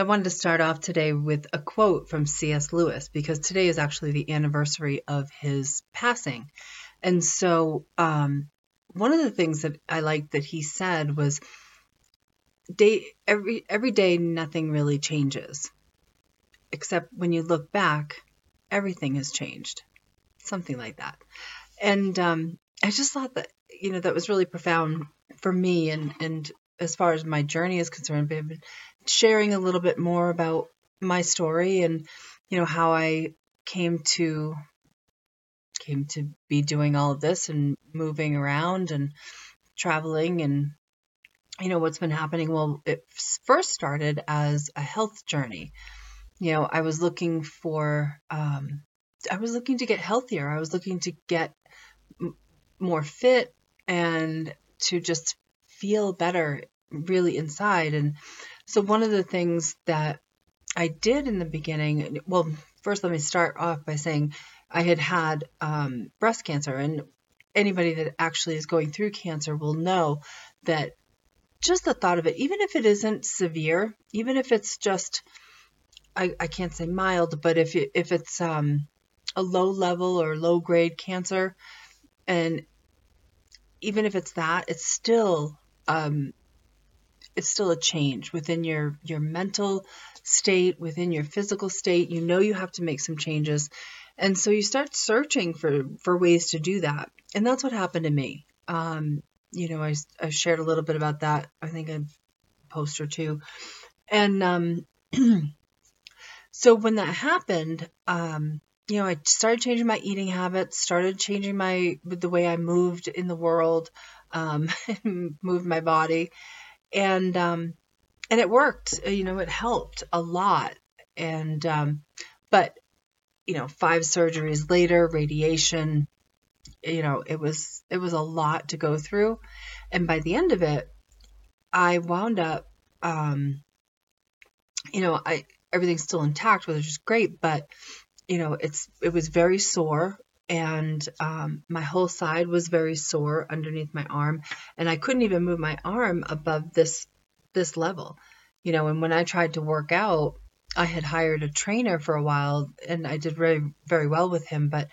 I wanted to start off today with a quote from C.S. Lewis because today is actually the anniversary of his passing. And so, um, one of the things that I liked that he said was, "Day every every day, nothing really changes, except when you look back, everything has changed." Something like that. And um, I just thought that you know that was really profound for me, and and as far as my journey is concerned, sharing a little bit more about my story and you know how I came to came to be doing all of this and moving around and traveling and you know what's been happening. Well it first started as a health journey. You know i was looking for um, i was looking to get healthier. I was looking to get m- more fit and to just feel better really inside. And so one of the things that I did in the beginning, well, first let me start off by saying I had had um, breast cancer, and anybody that actually is going through cancer will know that just the thought of it, even if it isn't severe, even if it's just, I, I can't say mild, but if it, if it's um, a low level or low grade cancer, and even if it's that, it's still um, it's still a change within your your mental state, within your physical state. You know you have to make some changes. And so you start searching for for ways to do that. And that's what happened to me. Um, you know, I, I shared a little bit about that. I think a post or two. And um, so when that happened, um, you know, I started changing my eating habits, started changing my the way I moved in the world, um, moved my body, and um, and it worked. Uh, you know, it helped a lot. And um, but you know, five surgeries later, radiation. You know, it was it was a lot to go through, and by the end of it, I wound up. Um, you know, I everything's still intact, which is great, but you know, it's it was very sore and um, my whole side was very sore underneath my arm and i couldn't even move my arm above this this level you know and when i tried to work out i had hired a trainer for a while and i did very very well with him but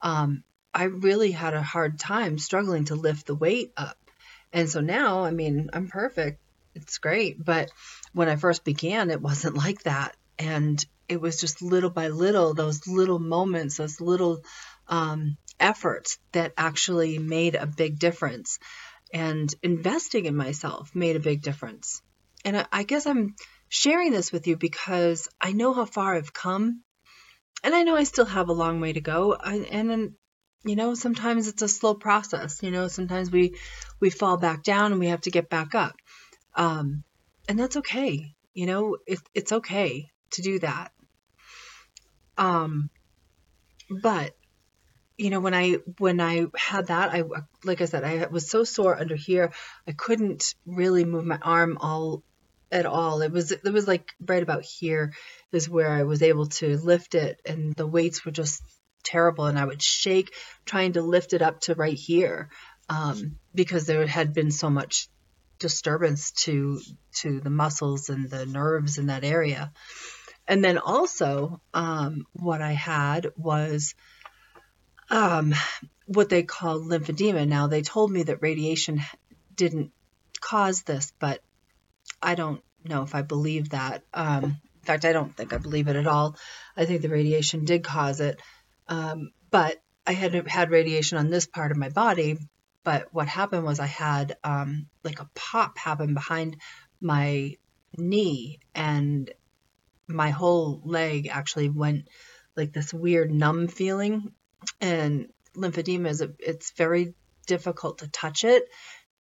um, i really had a hard time struggling to lift the weight up. And so now i mean i'm perfect. It's great. But when i first began it wasn't like that. And it was just little by little those little moments those little um, efforts that actually made a big difference. And investing in myself made a big difference. And I, I guess I'm sharing this with you because I know how far I've come. And I know I still have a long way to go. I, and then, you know, sometimes it's a slow process. You know, sometimes we we fall back down and we have to get back up. Um, and that's okay. You know, it, it's okay to do that. Um, but you know when i when i had that i like i said i was so sore under here i couldn't really move my arm all at all. It was it was like right about here is where i was able to lift it and the weights were just terrible and i would shake trying to lift it up to right here um, because there had been so much disturbance to to the muscles and the nerves in that area. And then also um, what i had was um, what they call lymphedema. Now, they told me that radiation didn't cause this, but I don't know if I believe that. Um, in fact, I don't think I believe it at all. I think the radiation did cause it. Um, but I had had radiation on this part of my body. But what happened was I had um, like a pop happen behind my knee, and my whole leg actually went like this weird numb feeling and lymphedema is a, it's very difficult to touch it.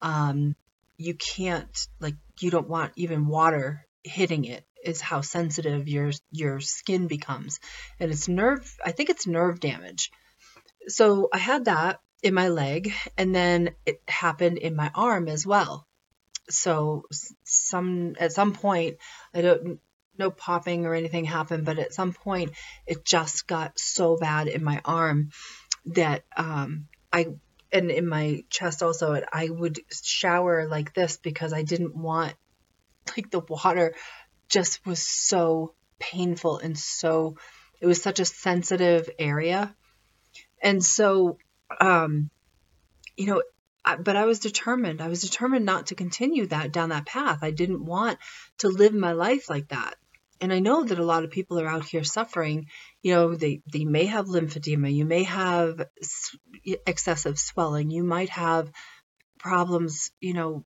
Um, you can't like you don't want even water hitting it is how sensitive your your skin becomes. And it's nerve i think it's nerve damage. So i had that in my leg and then it happened in my arm as well. So some at some point i don't no popping or anything happened, but at some point it just got so bad in my arm that um, I and in my chest also I would shower like this because I didn't want like the water just was so painful and so it was such a sensitive area. And so um you know, but I was determined. I was determined not to continue that down that path. I didn't want to live my life like that. And I know that a lot of people are out here suffering. You know, they, they may have lymphedema, you may have excessive swelling, you might have problems, you know,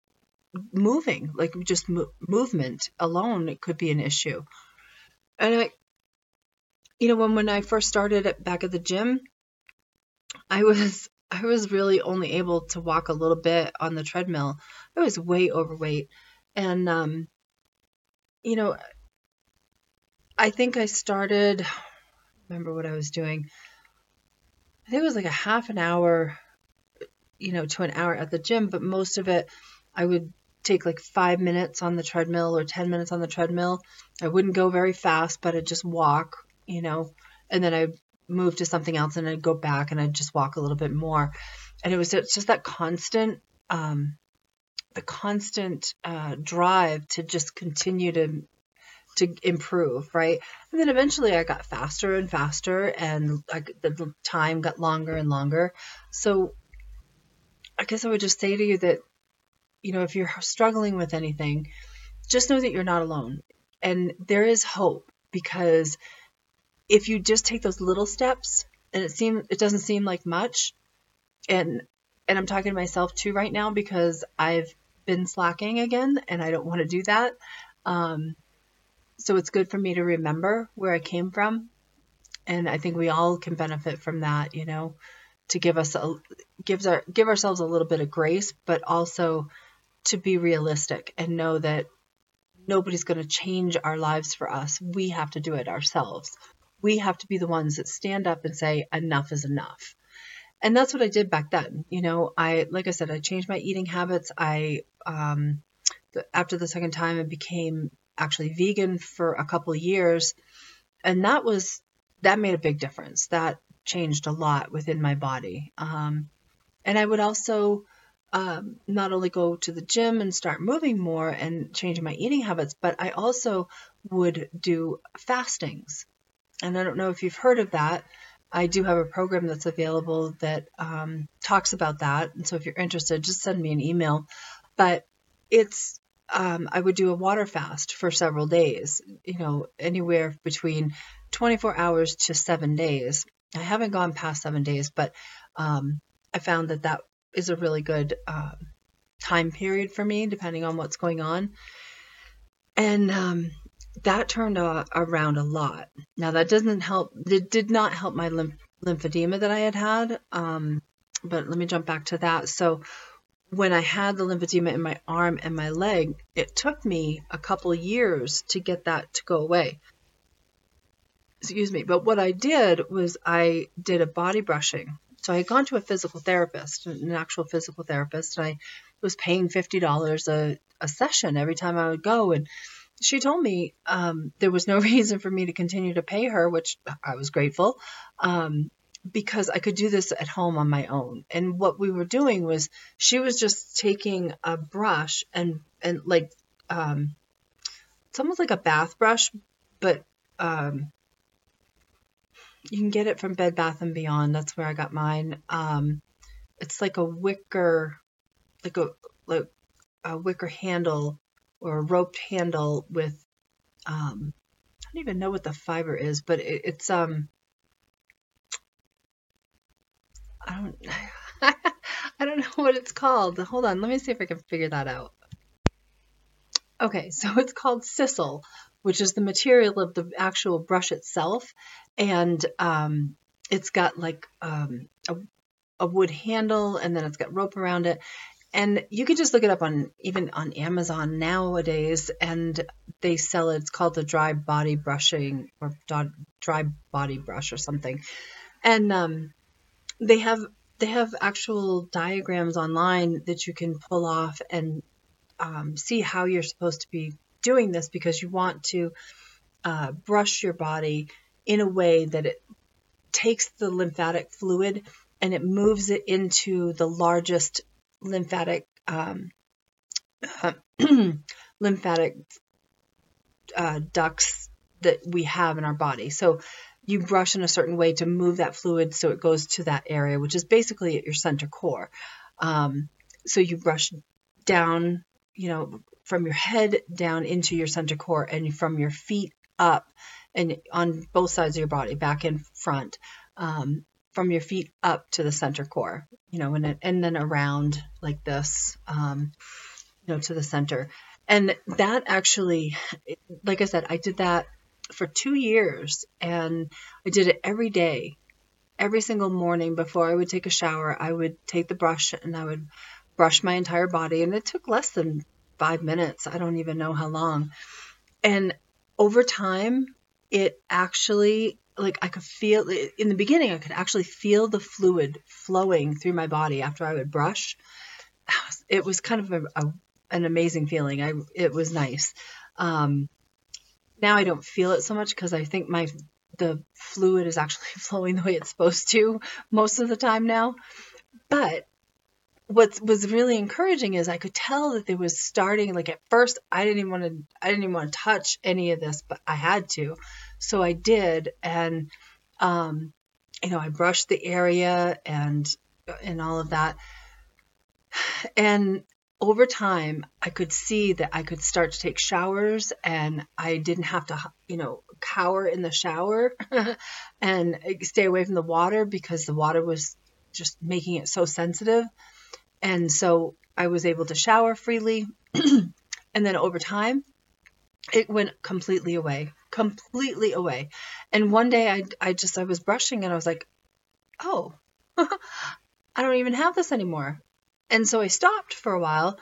moving, like just mo- movement alone, it could be an issue. And I, you know, when, when I first started at, back at the gym, I was I was really only able to walk a little bit on the treadmill. I was way overweight. And, um, you know, I think I started, remember what I was doing. I think it was like a half an hour, you know, to an hour at the gym, but most of it I would take like five minutes on the treadmill or 10 minutes on the treadmill. I wouldn't go very fast, but I'd just walk, you know, and then I'd move to something else and I'd go back and I'd just walk a little bit more. And it was just that constant, um, the constant uh, drive to just continue to to improve, right? And then eventually I got faster and faster, and I, the time got longer and longer. So I guess I would just say to you that, you know, if you're struggling with anything, just know that you're not alone, and there is hope because if you just take those little steps and it seems it doesn't seem like much and and I'm talking to myself too right now because I've been slacking again and I don't want to do that. Um, so it's good for me to remember where I came from. And I think we all can benefit from that, you know, to give us a gives our give ourselves a little bit of grace, but also to be realistic and know that nobody's going to change our lives for us. We have to do it ourselves we have to be the ones that stand up and say enough is enough and that's what i did back then you know i like i said i changed my eating habits i um, after the second time i became actually vegan for a couple years and that was that made a big difference that changed a lot within my body um, and i would also um, not only go to the gym and start moving more and changing my eating habits, but I also would do fastings and I don't know if you've heard of that. I do have a program that's available that um, talks about that. And so if you're interested, just send me an email. But it's, um, I would do a water fast for several days, you know, anywhere between 24 hours to seven days. I haven't gone past seven days, but um, I found that that is a really good uh, time period for me, depending on what's going on. And um, that turned around a lot. Now that doesn't help. It did not help my lymph, lymphedema that I had had. Um, but let me jump back to that. So when I had the lymphedema in my arm and my leg, it took me a couple years to get that to go away. Excuse me. But what I did was I did a body brushing. So I had gone to a physical therapist, an actual physical therapist, and I was paying fifty dollars a a session every time I would go and she told me um, there was no reason for me to continue to pay her, which I was grateful, um, because I could do this at home on my own. And what we were doing was she was just taking a brush and and like um, it's almost like a bath brush, but um, you can get it from Bed Bath and Beyond. That's where I got mine. Um, it's like a wicker, like a like a wicker handle or a roped handle with um, I don't even know what the fiber is, but it, it's um I don't I don't know what it's called. Hold on, let me see if I can figure that out. Okay, so it's called sisal, which is the material of the actual brush itself, and um, it's got like um, a, a wood handle, and then it's got rope around it, and you can just look it up on even on Amazon nowadays, and they sell it. It's called the dry body brushing or dry body brush or something. And um, they have they have actual diagrams online that you can pull off and um, see how you're supposed to be doing this because you want to uh, brush your body in a way that it takes the lymphatic fluid and it moves it into the largest lymphatic um, lymphatic uh, ducts that we have in our body. So you brush in a certain way to move that fluid so it goes to that area, which is basically at your center core. Um, so you brush down, you know, from your head down into your center core and from your feet up and on both sides of your body, back and front, um, from your feet up to the center core, you know, and, and then around like this, um, you know, to the center. And that actually, like I said, I did that for two years and I did it every day. Every single morning before I would take a shower, I would take the brush and I would brush my entire body. And it took less than five minutes. I don't even know how long. And over time, it actually, like, I could feel in the beginning, I could actually feel the fluid flowing through my body after I would brush. It was kind of a, a an amazing feeling. I it was nice. Um, now I don't feel it so much because I think my the fluid is actually flowing the way it's supposed to most of the time now. But what was really encouraging is I could tell that there was starting like at first I didn't even want to I didn't even want to touch any of this, but I had to. So I did and um you know, I brushed the area and and all of that. And over time, I could see that I could start to take showers and I didn't have to, you know, cower in the shower and stay away from the water because the water was just making it so sensitive. And so I was able to shower freely. and then over time, it went completely away, completely away. And one day I, I just, I was brushing and I was like, oh, I don't even have this anymore. And so I stopped for a while.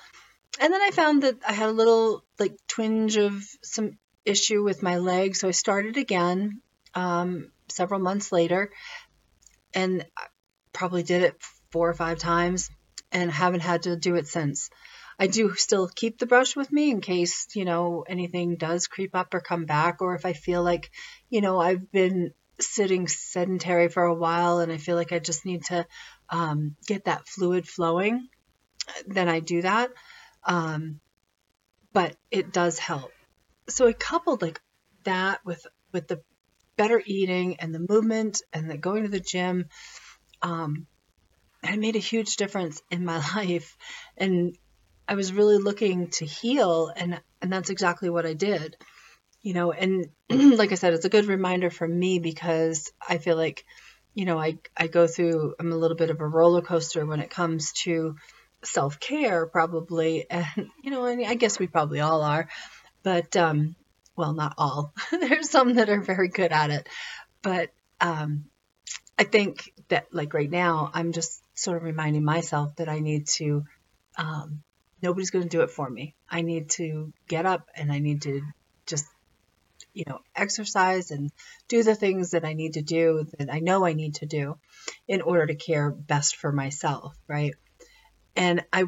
And then I found that I had a little like twinge of some issue with my leg. So I started again um, several months later and I probably did it four or five times and haven't had to do it since. I do still keep the brush with me in case, you know, anything does creep up or come back, or if I feel like, you know, I've been sitting sedentary for a while and I feel like I just need to um, get that fluid flowing then I do that. Um, but it does help. So I coupled like that with with the better eating and the movement and the going to the gym. Um, it made a huge difference in my life, and I was really looking to heal, and and that's exactly what I did. You know, and like I said, it's a good reminder for me because I feel like, you know, I I go through I'm a little bit of a roller coaster when it comes to self care, probably. And, you know, I, mean, I guess we probably all are. But, um, well, not all. There's some that are very good at it. But um, I think that, like right now, I'm just sort of reminding myself that I need to, um, nobody's going to do it for me. I need to get up and I need to just you know, exercise and do the things that I need to do that I know I need to do in order to care best for myself, right? And I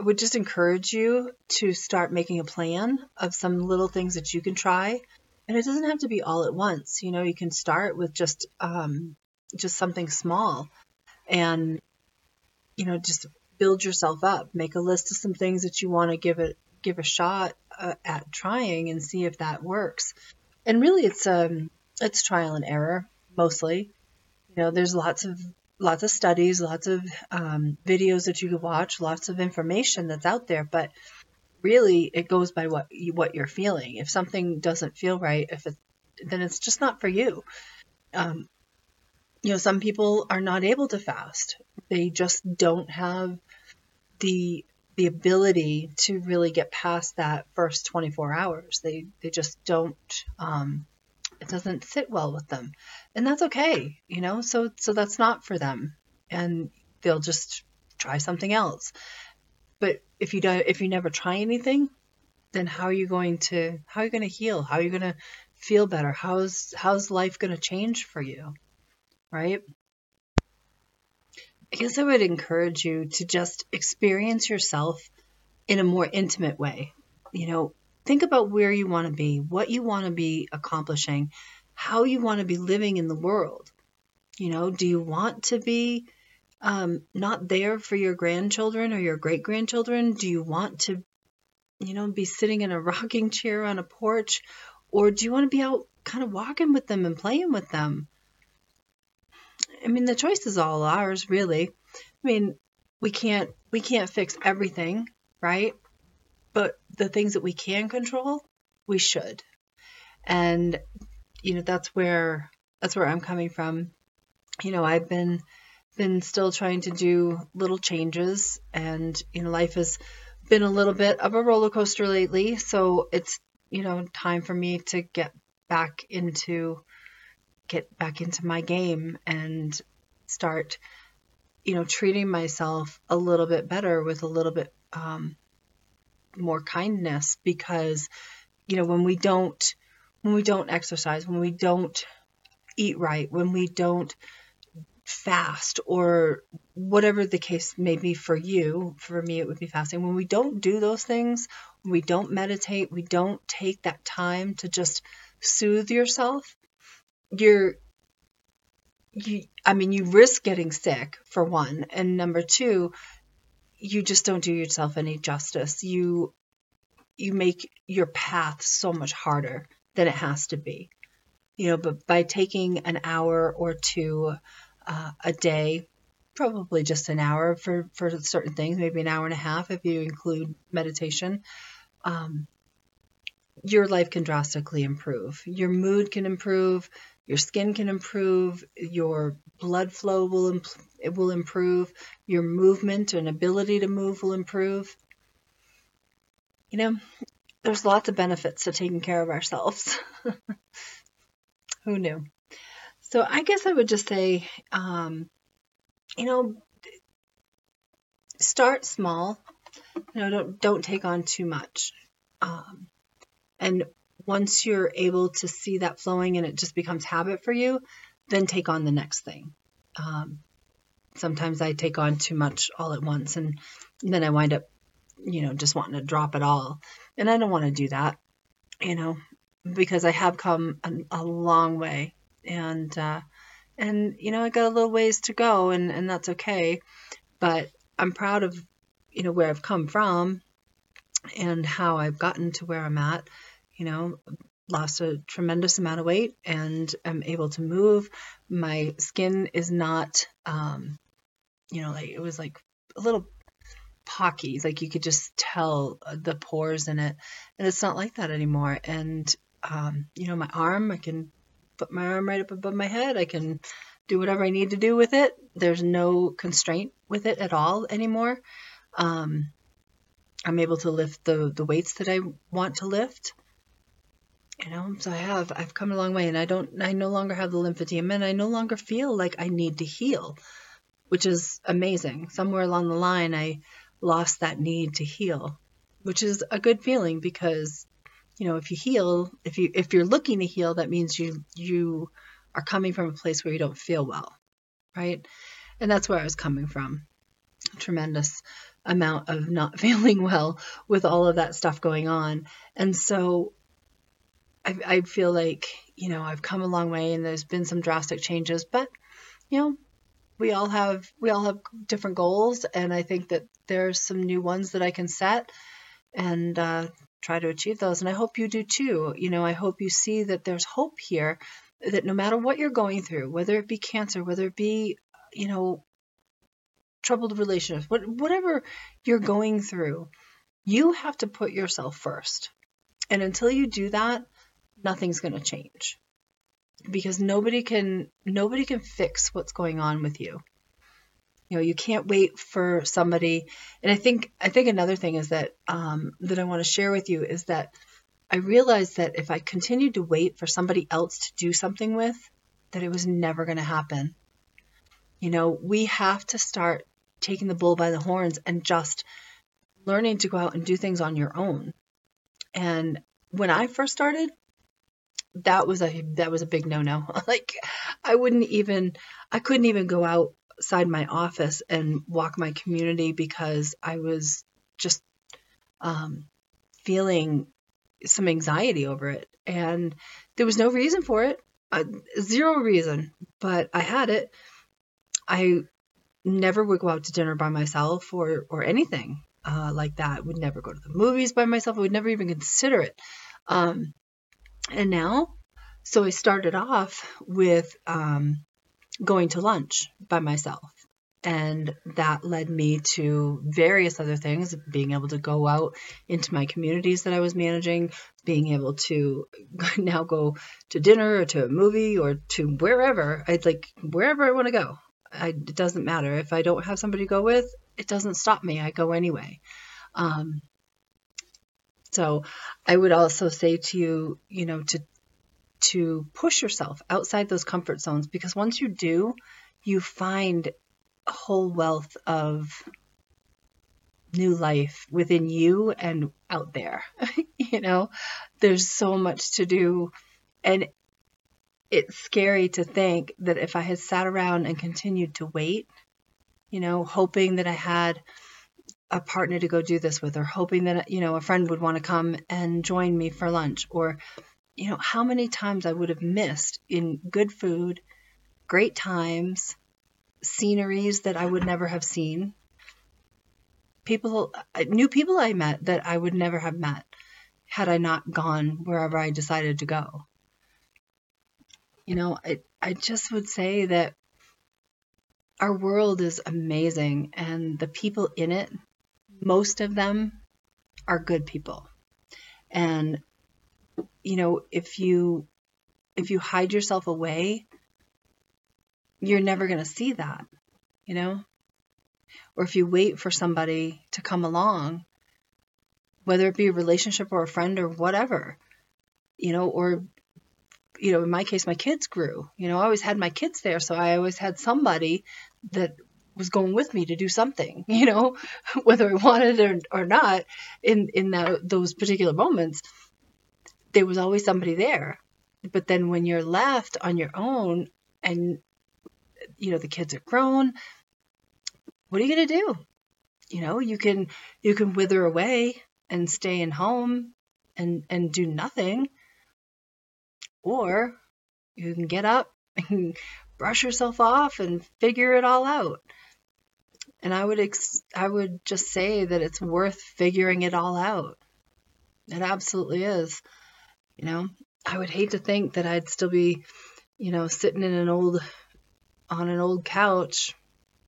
would just encourage you to start making a plan of some little things that you can try. And it doesn't have to be all at once. You know, you can start with just um, just something small, and you know, just build yourself up. Make a list of some things that you want to give it give a shot uh, at trying and see if that works. And really, it's um it's trial and error mostly. You know, there's lots of lots of studies, lots of um, videos that you can watch, lots of information that's out there, but really it goes by what you, what you're feeling. If something doesn't feel right, if it, then it's just not for you. Um, you know, some people are not able to fast. They just don't have the the ability to really get past that first 24 hours. They they just don't um, doesn't sit well with them. And that's okay you know so so that's not for them. And they'll just try something else. But if you don't if you never try anything then how are you going to how are you going to heal? How are you going to feel better? How's how's life going to change for you? Right? I guess i would encourage you to just experience yourself in a more intimate way. You know Think about where you want to be, what you want to be accomplishing, how you want to be living in the world. You know, do you want to be um, not there for your grandchildren or your great grandchildren? Do you want to, you know, be sitting in a rocking chair on a porch? Or do you want to be out kind of walking with them and playing with them? I mean, the choice is all ours, really. I mean, we can't we can't fix everything, right? But the things that we can control, we should. And you know, that's where that's where I'm coming from. You know, I've been been still trying to do little changes and you know, life has been a little bit of a roller coaster lately, so it's you know, time for me to get back into get back into my game and start you know treating myself a little bit better with a little bit um, more kindness because you know when we don't when we don't exercise when we don't eat right when we don't fast or whatever the case may be for you for me it would be fasting. When we don't do those things we don't meditate we don't take that time to just soothe yourself you're you I mean you risk getting sick for one. And number 2 you just don't do yourself any justice. You you make your path so much harder than it has to be. You know but by taking an hour or two uh, a day probably just an hour for for certain things maybe an hour and a half if you include meditation um, your life can drastically improve. Your mood can improve. Your skin can improve, your blood flow will imp- it will improve, your movement and ability to move will improve. You know, there's lots of benefits to taking care of ourselves. Who knew? So I guess I would just say, um, you know, start small. You know, don't don't take on too much. Um, and once you're able to see that flowing and it just becomes habit for you, then take on the next thing. Um, sometimes I take on too much all at once and then I wind up, you know, just wanting to drop it all. And I don't want to do that, you know, because I have come a, a long way and, uh, and, you know, I got a little ways to go and, and that's okay. But I'm proud of, you know, where I've come from and how I've gotten to where I'm at you know, lost a tremendous amount of weight and am able to move. My skin is not, um, you know, like it was like a little pocky, like you could just tell the pores in it, and it's not like that anymore. And um, you know, my arm, I can put my arm right up above my head. I can do whatever I need to do with it. There's no constraint with it at all anymore. Um, I'm able to lift the the weights that I want to lift you know so i have i've come a long way and i don't i no longer have the lymphedema and i no longer feel like i need to heal which is amazing. Somewhere along the line i lost that need to heal which is a good feeling because you know if you heal if you if you're looking to heal that means you you are coming from a place where you don't feel well right? And that's where i was coming from. A tremendous amount of not feeling well with all of that stuff going on. And so I, I feel like, you know, I've come a long way and there's been some drastic changes, but, you know, we all have we all have different goals and i think that there's some new ones that i can set and uh, try to achieve those. And i hope you do too. You know i hope you see that there's hope here that no matter what you're going through whether it be cancer whether it be you know troubled relationships what, whatever you're going through you have to put yourself first. And until you do that nothing's going to change because nobody can nobody can fix what's going on with you. You know you can't wait for somebody. And i think i think another thing is that um, that i want to share with you is that i realized that if i continued to wait for somebody else to do something with that it was never going to happen. You know we have to start taking the bull by the horns and just learning to go out and do things on your own. And when i first started that was a that was a big no no. like I wouldn't even I couldn't even go outside my office and walk my community because I was just um, feeling some anxiety over it, and there was no reason for it, uh, zero reason, but I had it. I never would go out to dinner by myself or or anything uh, like that. Would never go to the movies by myself. I would never even consider it. Um, And now, so I started off with um, going to lunch by myself. And that led me to various other things, being able to go out into my communities that I was managing, being able to now go to dinner or to a movie or to wherever. I'd like wherever I want to go. I, it doesn't matter. If I don't have somebody to go with, it doesn't stop me. I go anyway. Um, so I would also say to you, you know, to to push yourself outside those comfort zones because once you do, you find a whole wealth of new life within you and out there. you know, there's so much to do and it's scary to think that if I had sat around and continued to wait, you know, hoping that I had a partner to go do this with or hoping that you know a friend would want to come and join me for lunch or you know how many times I would have missed in good food, great times, sceneries that I would never have seen. People uh, new people I met that I would never have met had I not gone wherever I decided to go. You know, I I just would say that our world is amazing and the people in it most of them are good people. And you know, if you if you hide yourself away, you're never going to see that, you know? Or if you wait for somebody to come along, whether it be a relationship or a friend or whatever, you know, or you know, in my case, my kids grew. You know, I always had my kids there, so I always had somebody that was going with me to do something, you know, whether I wanted it or, not in, in that, those particular moments, there was always somebody there. But then when you're left on your own and, you know, the kids are grown, what are you going to do? You know, you can, you can wither away and stay in home and, and do nothing. Or you can get up and brush yourself off and figure it all out. And I would ex- I would just say that it's worth figuring it all out. It absolutely is. You know, I would hate to think that I'd still be, you know, sitting in an old on an old couch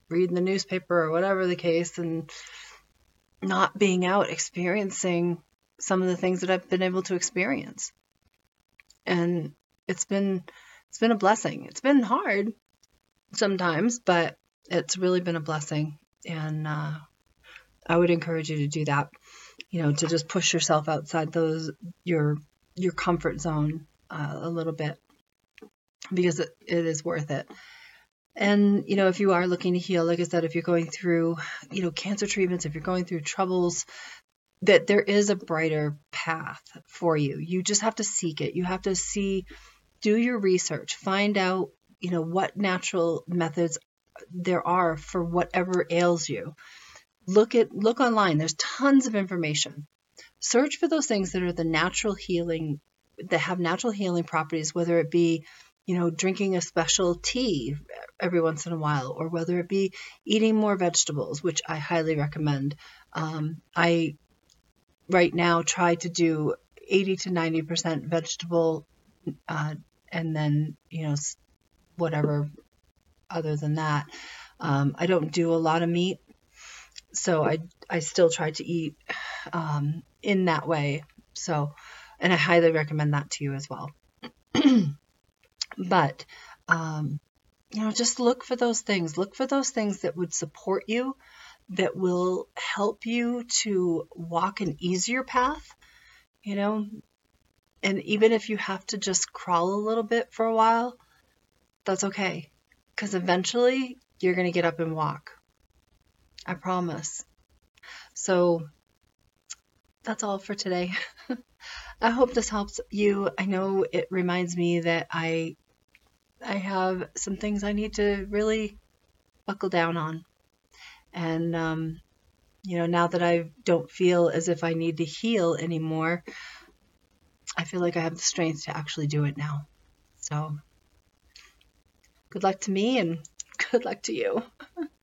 reading the newspaper or whatever the case and not being out experiencing some of the things that I've been able to experience. And it's been it's been a blessing. It's been hard sometimes, but it's really been a blessing and uh, I would encourage you to do that. You know, to just push yourself outside those your your comfort zone uh, a little bit because it, it is worth it. And you know, if you are looking to heal, like I said, if you're going through you know cancer treatments, if you're going through troubles, that there is a brighter path for you. You just have to seek it. You have to see, do your research, find out you know what natural methods there are for whatever ails you. Look at look online. There's tons of information. Search for those things that are the natural healing that have natural healing properties, whether it be you know, drinking a special tea every once in a while, or whether it be eating more vegetables, which I highly recommend. Um, I right now try to do 80 to 90% vegetable, uh, and then, you know, whatever other than that. Um, I don't do a lot of meat, so I I still try to eat um, in that way. So, and I highly recommend that to you as well. but um, you know, just look for those things. Look for those things that would support you, that will help you to walk an easier path. You know, and even if you have to just crawl a little bit for a while, that's okay because eventually you're going to get up and walk. I promise. So that's all for today. I hope this helps you. I know it reminds me that I I have some things I need to really buckle down on. And um, you know, now that I don't feel as if I need to heal anymore, I feel like I have the strength to actually do it now. So good luck to me and good luck to you.